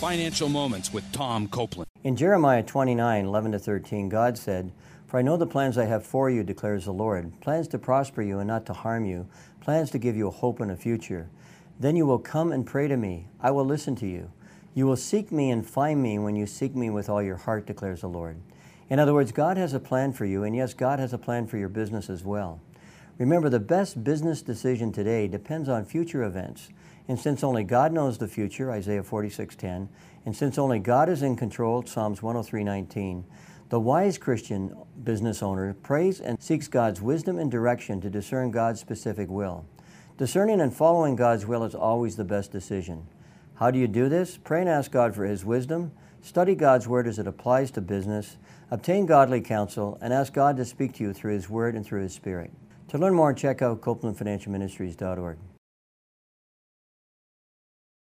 Financial Moments with Tom Copeland. In Jeremiah 29 11 to 13, God said, For I know the plans I have for you, declares the Lord plans to prosper you and not to harm you, plans to give you a hope and a future. Then you will come and pray to me. I will listen to you. You will seek me and find me when you seek me with all your heart, declares the Lord. In other words, God has a plan for you, and yes, God has a plan for your business as well. Remember, the best business decision today depends on future events. And since only God knows the future, Isaiah 46:10, and since only God is in control, Psalms 103:19, the wise Christian business owner prays and seeks God's wisdom and direction to discern God's specific will. Discerning and following God's will is always the best decision. How do you do this? Pray and ask God for His wisdom, study God's Word as it applies to business, obtain godly counsel, and ask God to speak to you through His Word and through His Spirit. To learn more, check out CopelandFinancialMinistries.org.